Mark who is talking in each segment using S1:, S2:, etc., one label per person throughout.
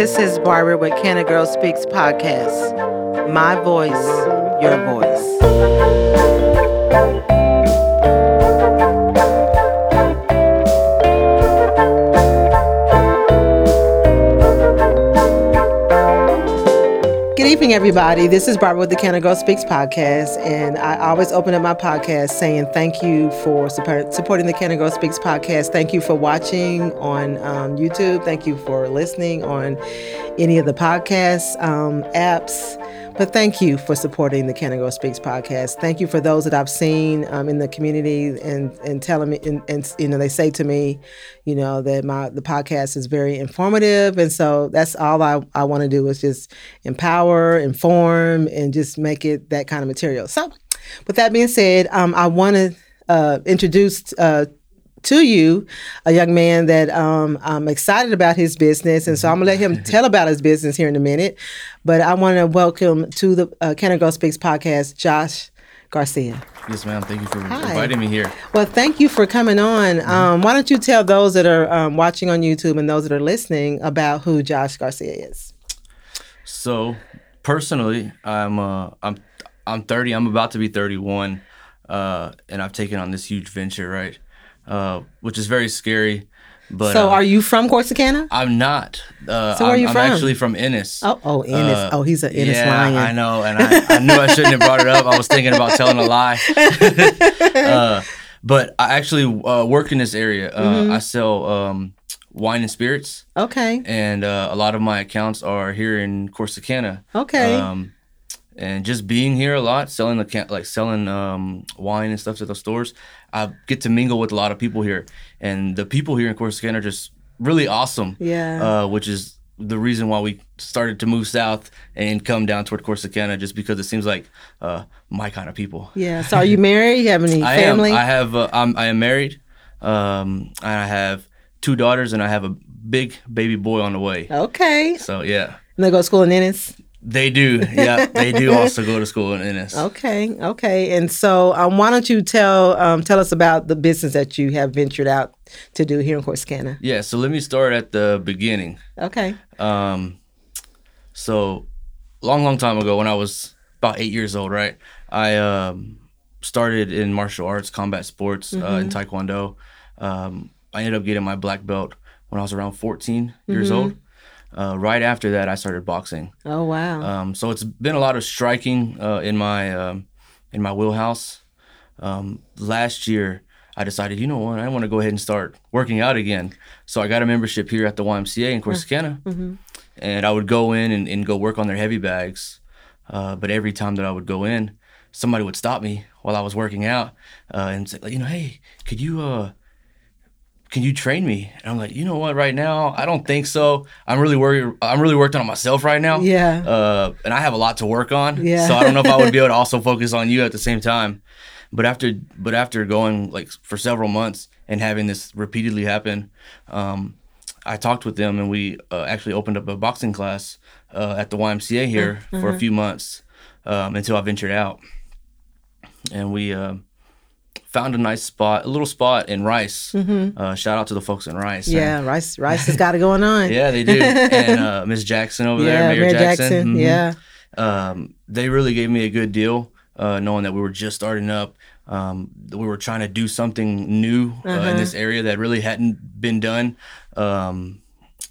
S1: This is Barbara with Canna Girl Speaks podcast. My voice, your voice. Evening, everybody. This is Barbara with the Canna Girl Speaks podcast, and I always open up my podcast saying thank you for support, supporting the Canna Girl Speaks podcast. Thank you for watching on um, YouTube. Thank you for listening on any of the podcast um, apps. But thank you for supporting the Canna Girl Speaks podcast. Thank you for those that I've seen um, in the community and and telling me and, and you know they say to me, you know that my the podcast is very informative, and so that's all I I want to do is just empower, inform, and just make it that kind of material. So, with that being said, um, I want to uh, introduce. Uh, to you, a young man that um, I'm excited about his business, and so I'm gonna let him tell about his business here in a minute. But I want to welcome to the uh, Canna Girl Speaks podcast, Josh Garcia.
S2: Yes, ma'am. Thank you for
S1: Hi.
S2: inviting me here.
S1: Well, thank you for coming on. Um, why don't you tell those that are um, watching on YouTube and those that are listening about who Josh Garcia is?
S2: So, personally, I'm uh, I'm I'm 30. I'm about to be 31, uh, and I've taken on this huge venture, right? Uh, which is very scary. But
S1: so,
S2: uh,
S1: are you from Corsicana?
S2: I'm not. Uh,
S1: So where
S2: I'm,
S1: are you
S2: I'm
S1: from?
S2: actually from Ennis.
S1: Oh, oh, Ennis.
S2: Uh,
S1: oh, he's an Ennis
S2: yeah,
S1: lion.
S2: I know, and I, I knew I shouldn't have brought it up. I was thinking about telling a lie. uh, but I actually uh, work in this area. Uh,
S1: Mm-hmm.
S2: I sell um, wine and spirits.
S1: Okay.
S2: and uh, a lot of my accounts are here in Corsicana.
S1: Okay.
S2: Um, and just being here a lot, selling the can- like selling um, wine and stuff to the stores, I get to mingle with a lot of people here, and the people here in Corsicana are just really awesome.
S1: Yeah.
S2: Uh, which is the reason why we started to move south and come down toward Corsicana, just because it seems like uh, my kind of people.
S1: yeah. So, are you married? You have any
S2: I
S1: family?
S2: am. I have. Uh, I'm. I am married. Um, I have two daughters, and I have a big baby boy on the way.
S1: okay.
S2: So yeah,
S1: And they go to school in Ennis?
S2: They do. Yeah, they do also go to school in Ennis.
S1: Okay, okay. And so, um, why don't you tell um, tell us about the business that you have ventured out to do here in Corsicana?
S2: Yeah. So let me start at the beginning.
S1: Okay.
S2: Um, so long, long time ago, when I was about eight years old, right, I um, started in martial arts, combat sports, uh, in Taekwondo. Um, I ended up getting my black belt when I was around 14 years old. Uh, right after that, I started boxing.
S1: Oh wow.
S2: Um, so it's been a lot of striking uh, in my um, in my wheelhouse. Um, last year, I decided, you know what, I want to go ahead and start working out again. So I got a membership here at the YMCA in Corsicana, and I would go in and, and go work on their heavy bags. Uh, but every time that I would go in, somebody would stop me while I was working out uh, and say, you know, hey, could you uh, can you train me? And I'm like, you know what, right now, I don't think so. I'm really worried. I'm really working on myself right now.
S1: Yeah.
S2: Uh, and I have a lot to work on.
S1: Yeah.
S2: So I don't know if I would be able to also focus on you at the same time. But after, but after going like for several months and having this repeatedly happen, um, I talked with them and we uh, actually opened up a boxing class uh, at the YMCA here for a few months um, until I ventured out. And we uh, found a nice spot, a little spot in Rice. Uh, shout out to the folks in Rice.
S1: Mm-hmm. yeah, Rice Rice has got it going on.
S2: Yeah, they do. and uh, Miss Jackson over
S1: yeah,
S2: there, Mayor, Jackson. mhm.
S1: Yeah.
S2: Um, they really gave me a good deal, uh, knowing that we were just starting up. Um, we were trying to do something new uh,
S1: Uh-huh.
S2: in this area that really hadn't been done, um,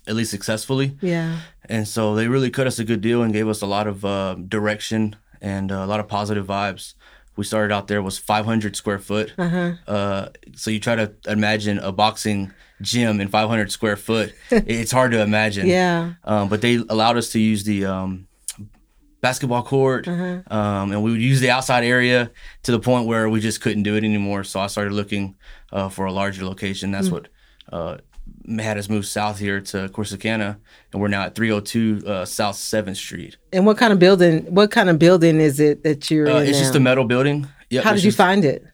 S2: at least successfully.
S1: Yeah.
S2: And so they really cut us a good deal and gave us a lot of uh, direction and uh, a lot of positive vibes. We started out there was 500 square foot.
S1: Uh-huh.
S2: Uh, so you try to imagine a boxing gym in 500 square foot. it's hard to imagine.
S1: Yeah.
S2: Um, but they allowed us to use the um, basketball court,
S1: Uh-huh.
S2: um, and we would use the outside area to the point where we just couldn't do it anymore. So I started looking uh, for a larger location.
S1: Mm.
S2: That's what uh, had us move south here to Corsicana, and we're now at 302 uh, South Seventh Street.
S1: And what kind of building? What kind of building is it that you're
S2: Uh,
S1: in
S2: it's just a metal building. Yep,
S1: How did you
S2: just-
S1: find it?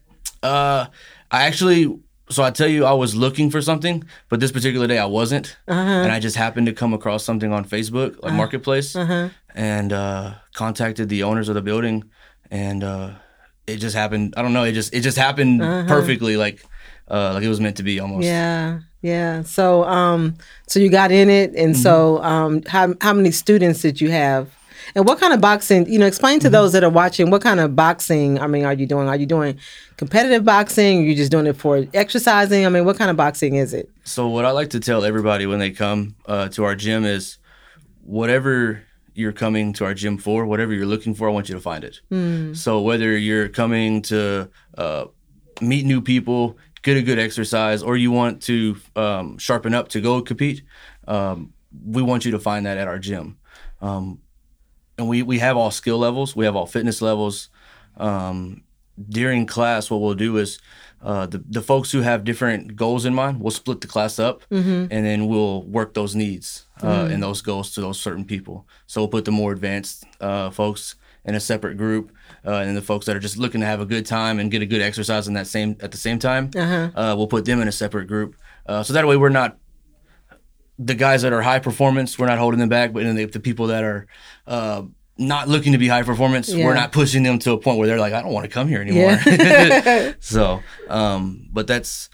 S2: Uh, I actually. So I tell you, I was looking for something, but this particular day I wasn't,
S1: Uh-huh.
S2: and I just happened to come across something on Facebook, like Marketplace, and uh, contacted the owners of the building, and uh, it just happened. I don't know. It just it just happened perfectly, like uh, like it was meant to be almost.
S1: Uh-huh. Yeah. Yeah. So, um, so you got in it, and so, um, how how many students did you have? And what kind of boxing? You know, explain to those that are watching what kind of boxing. I mean, are you doing? Are you doing competitive boxing? Are you just doing it for exercising? I mean, what kind of boxing is it?
S2: So what I like to tell everybody when they come uh, to our gym is, whatever you're coming to our gym for, whatever you're looking for, I want you to find it. So whether you're coming to uh, meet new people, get a good exercise, or you want to um, sharpen up to go compete, um, we want you to find that at our gym. Um, and we, we have all skill levels, we have all fitness levels. Um, during class, what we'll do is uh, the, the folks who have different goals in mind, we'll split the class up and then we'll work those needs uh, and those goals to those certain people. So we'll put the more advanced uh, folks in a separate group, uh, and the folks that are just looking to have a good time and get a good exercise in that same at the same time, uh we'll put them in a separate group. Uh, so that way we're not the guys that are high performance, we're not holding them back, but then the, the people that are uh, not looking to be high performance,
S1: Yeah.
S2: we're not pushing them to a point where they're like, I don't want to come here anymore.
S1: Yeah.
S2: so, um, but that's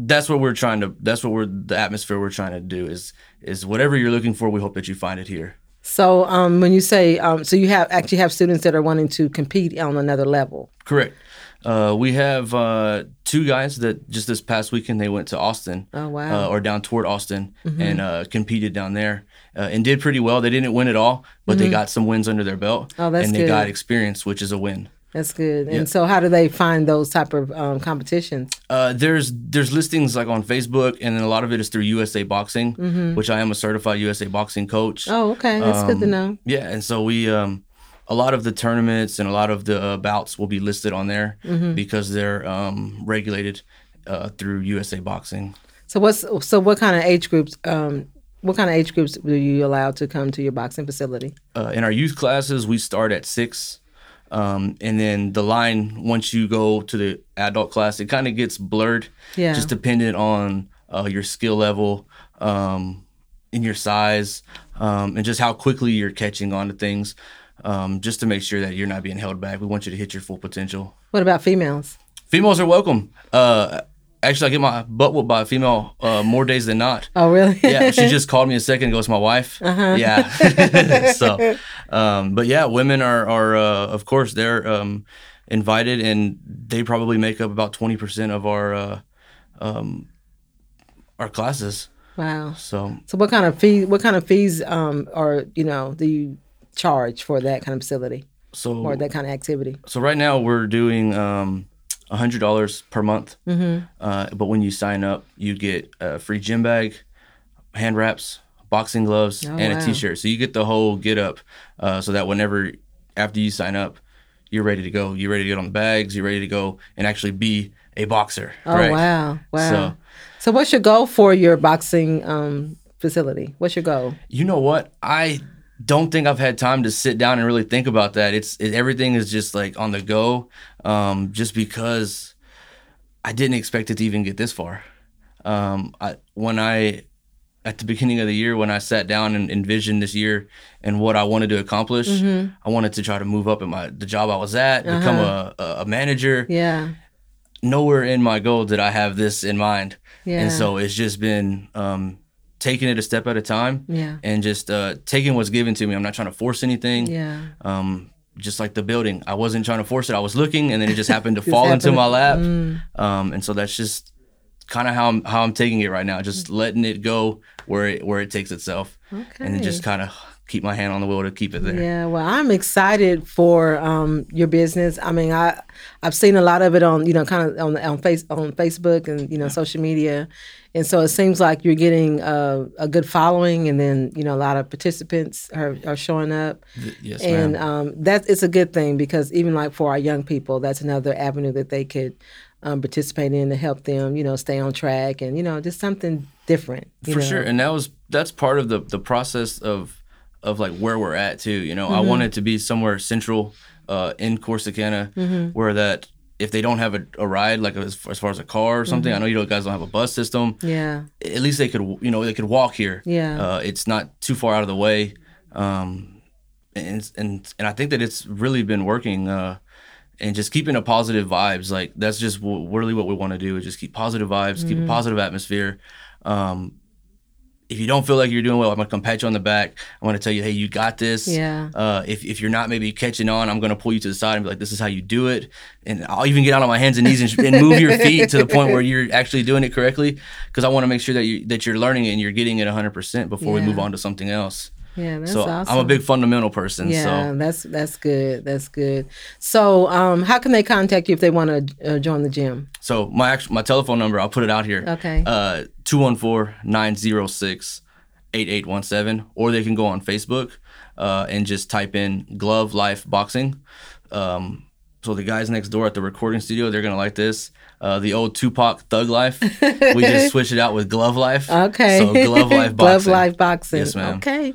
S2: that's what we're trying to. That's what we're the atmosphere we're trying to do is is whatever you're looking for. We hope that you find it here.
S1: So, um, when you say, um, so you have actually have students that are wanting to compete on another level.
S2: Correct. Uh, we have uh, two guys that just this past weekend they went to Austin,
S1: Oh, wow. Mm-hmm.
S2: uh, or down toward Austin, and uh, competed down there uh, and did pretty well. They didn't win at all, but they got some wins under their belt,
S1: Mm-hmm. Oh, that's
S2: and they
S1: good.
S2: got experience, which is a win.
S1: That's good. And so, how do they find those type of um, competitions?
S2: Uh, there's there's listings like on Facebook, and then a lot of it is through USA Boxing, which I am a certified USA Boxing coach.
S1: Mm-hmm. Oh, okay, that's good to
S2: Um,
S1: know.
S2: Yeah, and so we um a lot of the tournaments and a lot of the uh, bouts will be listed on there
S1: Mm-hmm.
S2: because they're um regulated uh, through USA Boxing.
S1: So, what's so what kind of age groups? Um, what kind of age groups do you allow to come to your boxing facility?
S2: Uh, in our youth classes, we start at six. Um, and then the line once you go to the adult class, it kind of gets blurred,
S1: Yeah.
S2: just dependent on uh, your skill level, um, and your size, um, and just how quickly you're catching on to things. Um, just to make sure that you're not being held back, we want you to hit your full potential.
S1: What about females?
S2: Females are welcome. Uh, actually, I get my butt whooped by a female uh, more days than not.
S1: Oh, really?
S2: Yeah, she just called me a second ago. It's my wife.
S1: Uh-huh.
S2: Yeah. so, um, but yeah, women are are uh, of course they're um, invited, and they probably make up about twenty percent of our uh, um, our classes.
S1: wow.
S2: So
S1: So, what kind of fee? What kind of fees? Um, or you know, do you charge for that kind of facility
S2: so
S1: or that kind of activity?
S2: so right now we're doing um, hundred dollars per month.
S1: Mm-hmm.
S2: Uh, but when you sign up, you get a free gym bag, hand wraps, boxing gloves,
S1: Oh,
S2: and
S1: wow.
S2: a T-shirt. So you get the whole get up, uh, so that whenever after you sign up, you're ready to go. You're ready to get on the bags. You're ready to go and actually be a boxer.
S1: Oh,
S2: right?
S1: wow, wow.
S2: So-
S1: So, what's your goal for your boxing um, facility? What's your goal?
S2: You know what? I don't think I've had time to sit down and really think about that. It's it, everything is just like on the go, um, just because I didn't expect it to even get this far. Um, I when I at the beginning of the year when I sat down and envisioned this year and what I wanted to accomplish, I wanted to try to move up in my the job I was at, become a, a, a manager.
S1: Yeah,
S2: Nowhere in my goal did I have this in mind,
S1: yeah,
S2: and so it's just been um, taking it a step at a time
S1: yeah,
S2: and just uh, taking what's given to me. I'm not trying to force anything.
S1: yeah.
S2: Um, just like the building, I wasn't trying to force it. I was looking, and then it just happened to
S1: Just
S2: fall into my lap.
S1: Mm.
S2: Um, and so that's just kind of how I'm how I'm taking it right now. Just letting it go where it where it takes itself,
S1: Okay.
S2: and then just kind of keep my hand on the wheel to keep it there.
S1: Yeah, well, I'm excited for um, your business. I mean, I I've seen a lot of it on you know kind of on on face on Facebook and you know social media, and so it seems like you're getting uh, a good following, and then you know a lot of participants are, are showing up,
S2: Yes,
S1: and
S2: ma'am.
S1: um, that it's a good thing because even like for our young people, that's another avenue that they could um, participate in to help them you know stay on track and you know just something different. you
S2: for
S1: know.
S2: sure and that was that's part of the the process of of like where we're at too you know i
S1: Mm-hmm.
S2: wanted to be somewhere central uh in corsicana
S1: Mm-hmm.
S2: where that if they don't have a, a ride like as, as far as a car or something
S1: Mm-hmm.
S2: i know you guys don't have a bus system
S1: Yeah,
S2: at least they could you know they could walk here
S1: Yeah.
S2: uh, it's not too far out of the way um and and and i think that it's really been working uh and just keeping a positive vibes. Like that's just w- really what we want to do is just keep positive vibes, keep a positive atmosphere. Um, if you don't feel like you're doing well, I'm gonna come pat you on the back. I'm gonna tell you, hey, you got this.
S1: Yeah.
S2: Uh, if, if you're not maybe catching on, I'm gonna pull you to the side and be like, this is how you do it. And I'll even get out on my hands and knees and, and move your feet to the point where you're actually doing it correctly, because I want to make sure that you that you're learning it and you're getting it 100 percent before we move on to something else.
S1: Yeah, that's
S2: so
S1: awesome.
S2: I'm a big fundamental person.
S1: Yeah,
S2: So
S1: that's that's good. That's good. So, um, how can they contact you if they want to uh, join the gym?
S2: so my actual my telephone number, I'll put it out here.
S1: Okay.
S2: Uh, 214-906-8817, or they can go on Facebook uh, and just type in Glove Life Boxing. Um, so the guys next door at the recording studio, they're gonna like this. Uh, the old Tupac Thug Life, we just switch it out with Glove Life.
S1: Okay.
S2: So Glove Life Boxing.
S1: Glove Life Boxing.
S2: Yes, ma'am.
S1: Okay.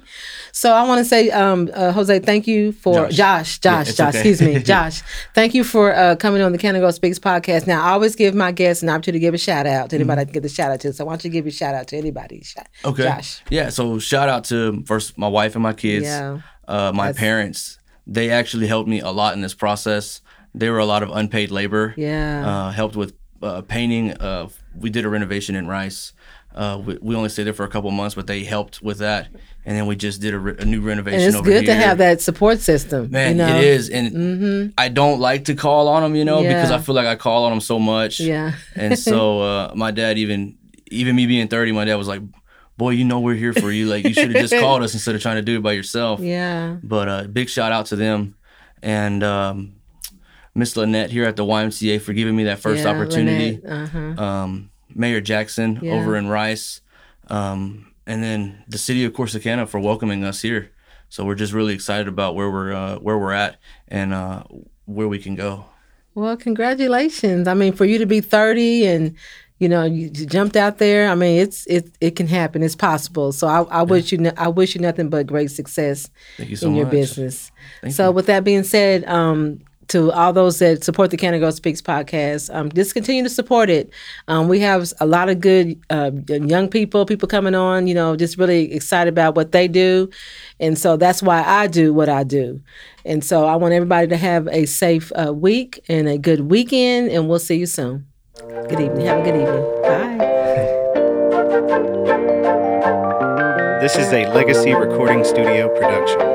S1: So I want to say, um, uh, Jose, thank you for Josh.
S2: Josh.
S1: Josh,
S2: it's
S1: Josh.
S2: okay.
S1: Excuse me, Josh. Thank you for uh, coming on the Canna Girl Speaks podcast. Now I always give my guests an opportunity to give a shout out to anybody I can give the shout out to. So why don't you give your shout out to anybody? Shout-
S2: Mm-hmm. Okay.
S1: Josh.
S2: Yeah. So shout out to first my wife and my kids.
S1: Yeah.
S2: Uh, my
S1: That's-
S2: parents. They actually helped me a lot in this process. They were a lot of unpaid labor.
S1: Yeah.
S2: Uh, helped with uh, painting. Uh, we did a renovation in Rice. Uh, we, we only stayed there for a couple months, but they helped with that. And then we just did a, re- a new renovation
S1: and it's good to have that support system.
S2: Man,
S1: you know? Mm-hmm.
S2: it is, and I don't like to call on them, you know, because I feel like I call on them so much.
S1: Yeah.
S2: and so uh, my dad, even even me being thirty, my dad was like, "Boy, you know we're here for you. Like you should have just called us instead of trying to do it by yourself."
S1: Yeah.
S2: But uh, big shout out to them, and um, Miss Lynette here at the YMCA for giving me that first
S1: yeah,
S2: opportunity.
S1: Uh huh.
S2: Um, Mayor Jackson
S1: Yeah.
S2: over in Rice, um, and then the city of Corsicana for welcoming us here. So we're just really excited about where we're uh, where we're at and uh, where we can go.
S1: Well, congratulations. I mean, for you to be 30 and you know, you you jumped out there. I mean, it's it it can happen. It's possible. So I, I wish you I wish you nothing but great success
S2: Thank you so
S1: in your
S2: much.
S1: business.
S2: Thank
S1: so with that being said, um to all those that support the Canna Girl Speaks podcast, um, just continue to support it. Um, we have a lot of good uh, young people, people coming on, you know, just really excited about what they do. And so that's why I do what I do. And so I want everybody to have a safe uh, week and a good weekend, and we'll see you soon. Good evening. Have a good evening. Bye.
S3: This is a Legacy Recording Studio production.